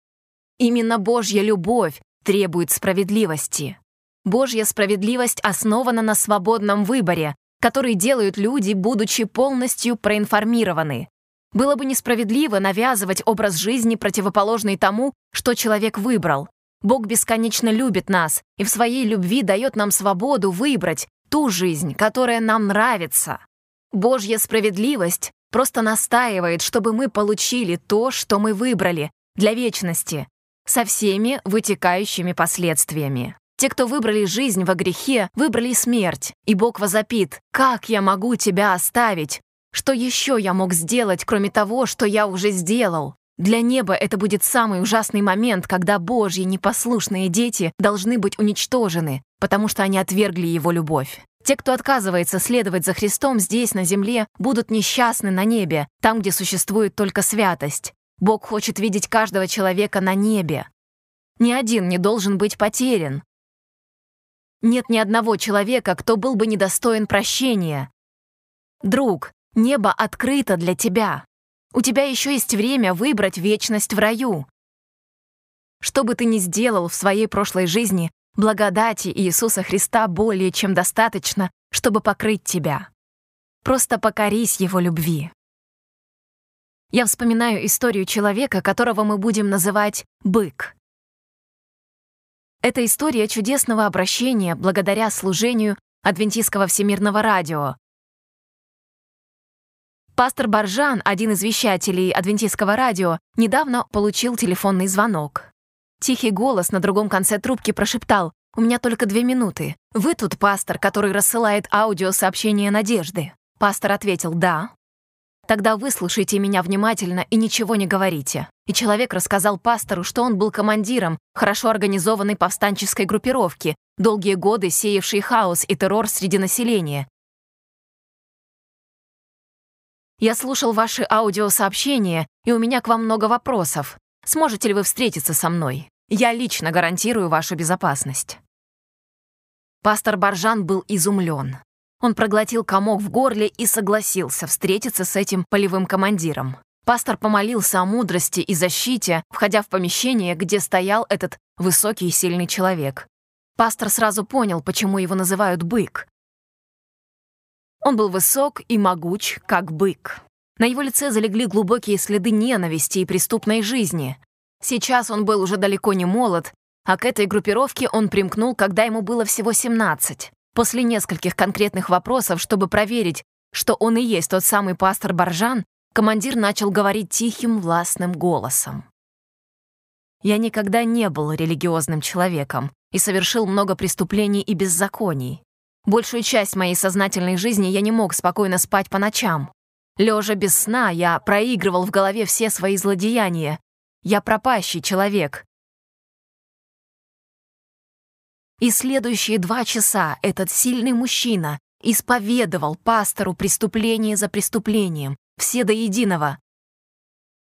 Именно Божья любовь требует справедливости. Божья справедливость основана на свободном выборе, который делают люди, будучи полностью проинформированы. Было бы несправедливо навязывать образ жизни, противоположный тому, что человек выбрал. Бог бесконечно любит нас и в своей любви дает нам свободу выбрать, ту жизнь, которая нам нравится. Божья справедливость просто настаивает, чтобы мы получили то, что мы выбрали, для вечности. Со всеми вытекающими последствиями. Те, кто выбрали жизнь во грехе, выбрали смерть, и Бог возопит, «Как я могу тебя оставить? Что еще я мог сделать, кроме того, что я уже сделал?» Для неба это будет самый ужасный момент, когда Божьи непослушные дети должны быть уничтожены, потому что они отвергли Его любовь. Те, кто отказывается следовать за Христом здесь, на земле, будут несчастны на небе, там, где существует только святость. Бог хочет видеть каждого человека на небе. Ни один не должен быть потерян. Нет ни одного человека, кто был бы недостоин прощения. Друг, небо открыто для тебя. У тебя еще есть время выбрать вечность в раю. Что бы ты ни сделал в своей прошлой жизни, благодати Иисуса Христа более чем достаточно, чтобы покрыть тебя. Просто покорись Его любви. Я вспоминаю историю человека, которого мы будем называть «бык». Это история чудесного обращения благодаря служению Адвентистского всемирного радио, Пастор Баржан, один из вещателей адвентистского радио, недавно получил телефонный звонок. Тихий голос на другом конце трубки прошептал «У меня только две минуты. Вы тут пастор, который рассылает аудиосообщение надежды?» Пастор ответил «Да». «Тогда выслушайте меня внимательно и ничего не говорите». И человек рассказал пастору, что он был командиром хорошо организованной повстанческой группировки, долгие годы сеявшей хаос и террор среди населения, Я слушал ваши аудиосообщения, и у меня к вам много вопросов. Сможете ли вы встретиться со мной? Я лично гарантирую вашу безопасность». Пастор Баржан был изумлен. Он проглотил комок в горле и согласился встретиться с этим полевым командиром. Пастор помолился о мудрости и защите, входя в помещение, где стоял этот высокий и сильный человек. Пастор сразу понял, почему его называют «бык». Он был высок и могуч, как бык. На его лице залегли глубокие следы ненависти и преступной жизни. Сейчас он был уже далеко не молод, а к этой группировке он примкнул, когда ему было всего 17. После нескольких конкретных вопросов, чтобы проверить, что он и есть тот самый пастор Баржан, командир начал говорить тихим, властным голосом. «Я никогда не был религиозным человеком и совершил много преступлений и беззаконий. Большую часть моей сознательной жизни я не мог спокойно спать по ночам. Лежа без сна, я проигрывал в голове все свои злодеяния. Я пропащий человек. И следующие два часа этот сильный мужчина исповедовал пастору преступление за преступлением, все до единого.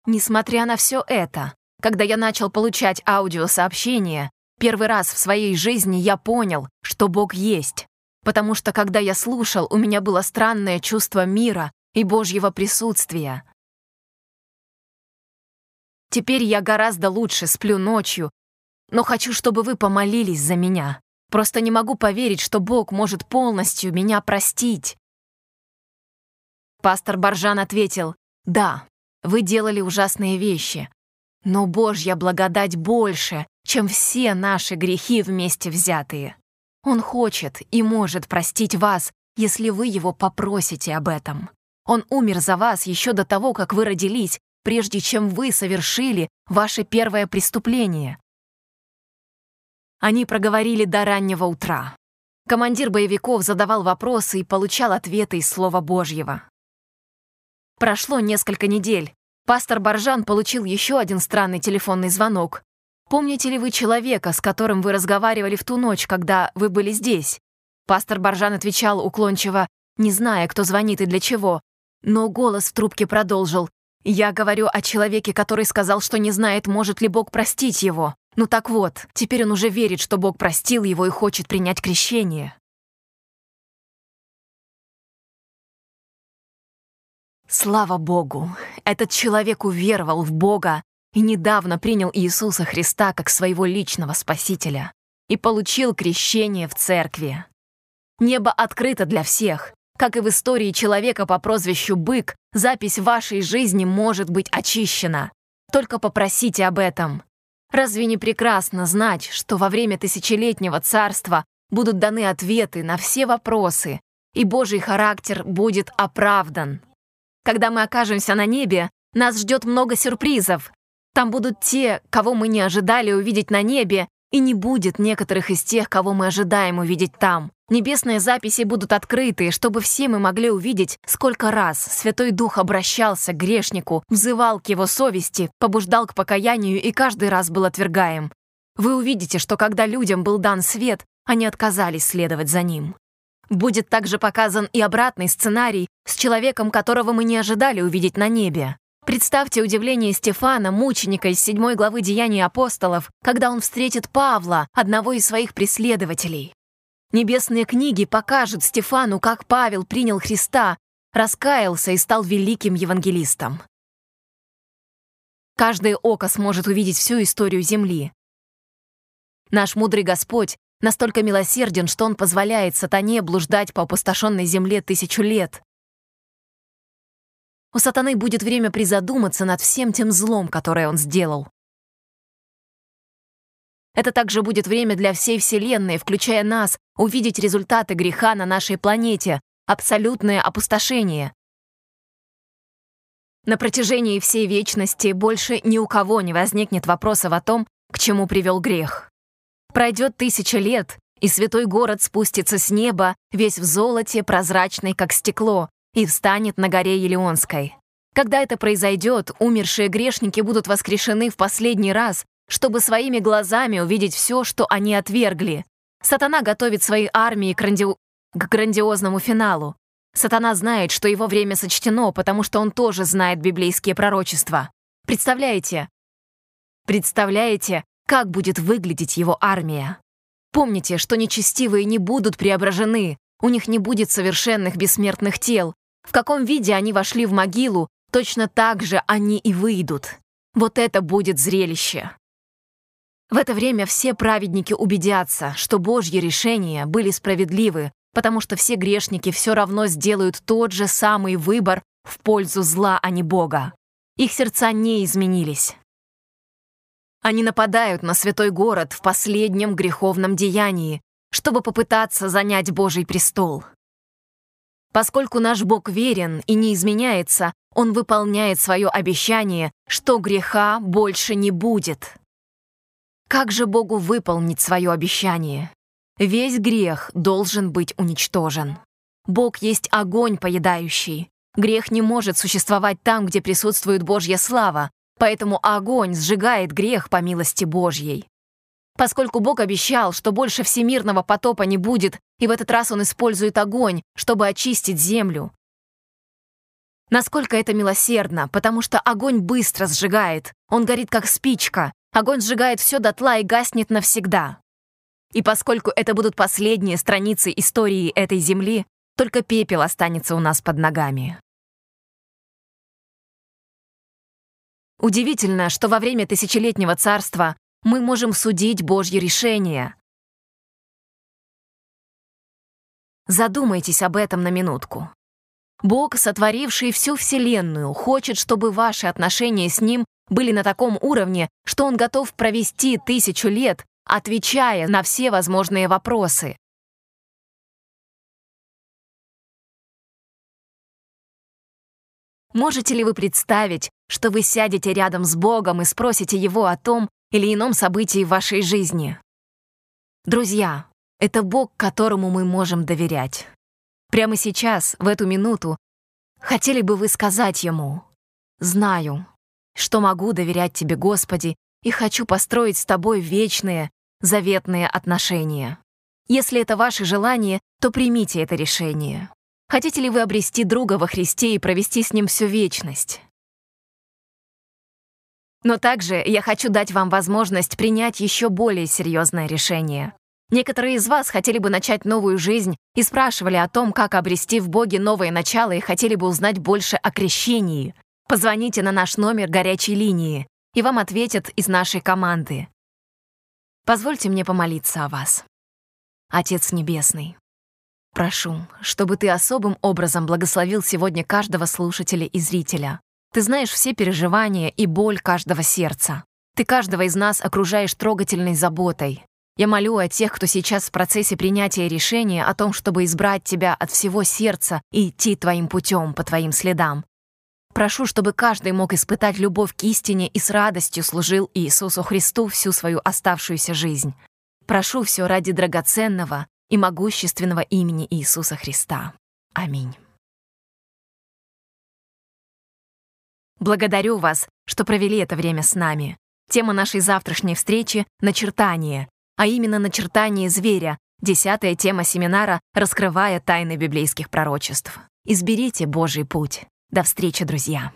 Несмотря на все это, когда я начал получать аудиосообщения, первый раз в своей жизни я понял, что Бог есть потому что когда я слушал, у меня было странное чувство мира и Божьего присутствия. Теперь я гораздо лучше сплю ночью, но хочу, чтобы вы помолились за меня. Просто не могу поверить, что Бог может полностью меня простить. Пастор Баржан ответил, «Да, вы делали ужасные вещи, но Божья благодать больше, чем все наши грехи вместе взятые». Он хочет и может простить вас, если вы его попросите об этом. Он умер за вас еще до того, как вы родились, прежде чем вы совершили ваше первое преступление. Они проговорили до раннего утра. Командир боевиков задавал вопросы и получал ответы из Слова Божьего. Прошло несколько недель. Пастор Баржан получил еще один странный телефонный звонок. Помните ли вы человека, с которым вы разговаривали в ту ночь, когда вы были здесь? Пастор Баржан отвечал уклончиво, не зная, кто звонит и для чего. Но голос в трубке продолжил. «Я говорю о человеке, который сказал, что не знает, может ли Бог простить его. Ну так вот, теперь он уже верит, что Бог простил его и хочет принять крещение». Слава Богу! Этот человек уверовал в Бога и недавно принял Иисуса Христа как своего личного Спасителя и получил крещение в церкви. Небо открыто для всех. Как и в истории человека по прозвищу Бык, запись вашей жизни может быть очищена. Только попросите об этом. Разве не прекрасно знать, что во время тысячелетнего царства будут даны ответы на все вопросы, и Божий характер будет оправдан? Когда мы окажемся на небе, нас ждет много сюрпризов, Там будут те, кого мы не ожидали увидеть на небе, и не будет некоторых из тех, кого мы ожидаем увидеть там. Небесные записи будут открыты, чтобы все мы могли увидеть, сколько раз Святой Дух обращался к грешнику, взывал к его совести, побуждал к покаянию и каждый раз был отвергаем. Вы увидите, что когда людям был дан свет, они отказались следовать за ним. Будет также показан и обратный сценарий с человеком, которого мы не ожидали увидеть на небе. Представьте удивление Стефана, мученика из седьмой главы Деяний апостолов, когда он встретит Павла, одного из своих преследователей. Небесные книги покажут Стефану, как Павел принял Христа, раскаялся и стал великим евангелистом. Каждое око сможет увидеть всю историю Земли. Наш мудрый Господь настолько милосерден, что Он позволяет сатане блуждать по опустошенной земле тысячу лет, у сатаны будет время призадуматься над всем тем злом, которое он сделал. Это также будет время для всей Вселенной, включая нас, увидеть результаты греха на нашей планете, абсолютное опустошение. На протяжении всей вечности больше ни у кого не возникнет вопросов о том, к чему привел грех. Пройдет тысяча лет, и святой город спустится с неба, весь в золоте, прозрачный, как стекло, и встанет на горе Елеонской. Когда это произойдет, умершие грешники будут воскрешены в последний раз, чтобы своими глазами увидеть все, что они отвергли. Сатана готовит свои армии к, гранди... к грандиозному финалу. Сатана знает, что его время сочтено, потому что он тоже знает библейские пророчества. Представляете? Представляете, как будет выглядеть его армия? Помните, что нечестивые не будут преображены, у них не будет совершенных бессмертных тел, в каком виде они вошли в могилу, точно так же они и выйдут. Вот это будет зрелище. В это время все праведники убедятся, что Божьи решения были справедливы, потому что все грешники все равно сделают тот же самый выбор в пользу зла, а не Бога. Их сердца не изменились. Они нападают на святой город в последнем греховном деянии, чтобы попытаться занять Божий престол. Поскольку наш Бог верен и не изменяется, Он выполняет свое обещание, что греха больше не будет. Как же Богу выполнить свое обещание? Весь грех должен быть уничтожен. Бог есть огонь поедающий. Грех не может существовать там, где присутствует Божья слава, поэтому огонь сжигает грех по милости Божьей. Поскольку Бог обещал, что больше всемирного потопа не будет, и в этот раз Он использует огонь, чтобы очистить землю. Насколько это милосердно, потому что огонь быстро сжигает, он горит как спичка, огонь сжигает все дотла и гаснет навсегда. И поскольку это будут последние страницы истории этой земли, только пепел останется у нас под ногами. Удивительно, что во время тысячелетнего царства мы можем судить Божьи решения. Задумайтесь об этом на минутку. Бог, сотворивший всю Вселенную, хочет, чтобы ваши отношения с Ним были на таком уровне, что Он готов провести тысячу лет, отвечая на все возможные вопросы. Можете ли вы представить, что вы сядете рядом с Богом и спросите Его о том, или ином событии в вашей жизни. Друзья, это Бог, которому мы можем доверять. Прямо сейчас, в эту минуту, хотели бы вы сказать Ему «Знаю, что могу доверять Тебе, Господи, и хочу построить с Тобой вечные, заветные отношения. Если это ваше желание, то примите это решение. Хотите ли вы обрести друга во Христе и провести с ним всю вечность? Но также я хочу дать вам возможность принять еще более серьезное решение. Некоторые из вас хотели бы начать новую жизнь и спрашивали о том, как обрести в Боге новое начало и хотели бы узнать больше о крещении. Позвоните на наш номер горячей линии, и вам ответят из нашей команды. Позвольте мне помолиться о вас. Отец Небесный, прошу, чтобы ты особым образом благословил сегодня каждого слушателя и зрителя, ты знаешь все переживания и боль каждого сердца. Ты каждого из нас окружаешь трогательной заботой. Я молю о тех, кто сейчас в процессе принятия решения о том, чтобы избрать тебя от всего сердца и идти твоим путем по твоим следам. Прошу, чтобы каждый мог испытать любовь к истине и с радостью служил Иисусу Христу всю свою оставшуюся жизнь. Прошу все ради драгоценного и могущественного имени Иисуса Христа. Аминь. Благодарю вас, что провели это время с нами. Тема нашей завтрашней встречи — начертание, а именно начертание зверя, десятая тема семинара «Раскрывая тайны библейских пророчеств». Изберите Божий путь. До встречи, друзья!